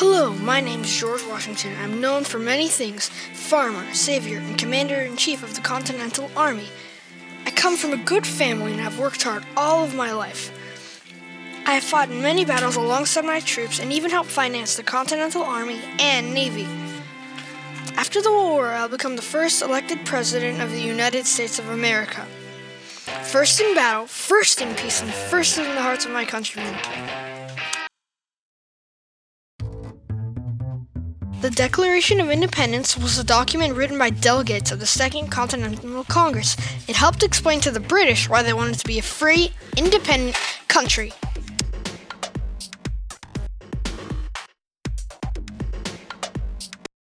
Hello, my name is George Washington. I'm known for many things farmer, savior, and commander in chief of the Continental Army. I come from a good family and have worked hard all of my life. I have fought in many battles alongside my troops and even helped finance the Continental Army and Navy. After the war, I'll become the first elected president of the United States of America. First in battle, first in peace, and first in the hearts of my countrymen. The Declaration of Independence was a document written by delegates of the Second Continental Congress. It helped explain to the British why they wanted to be a free, independent country.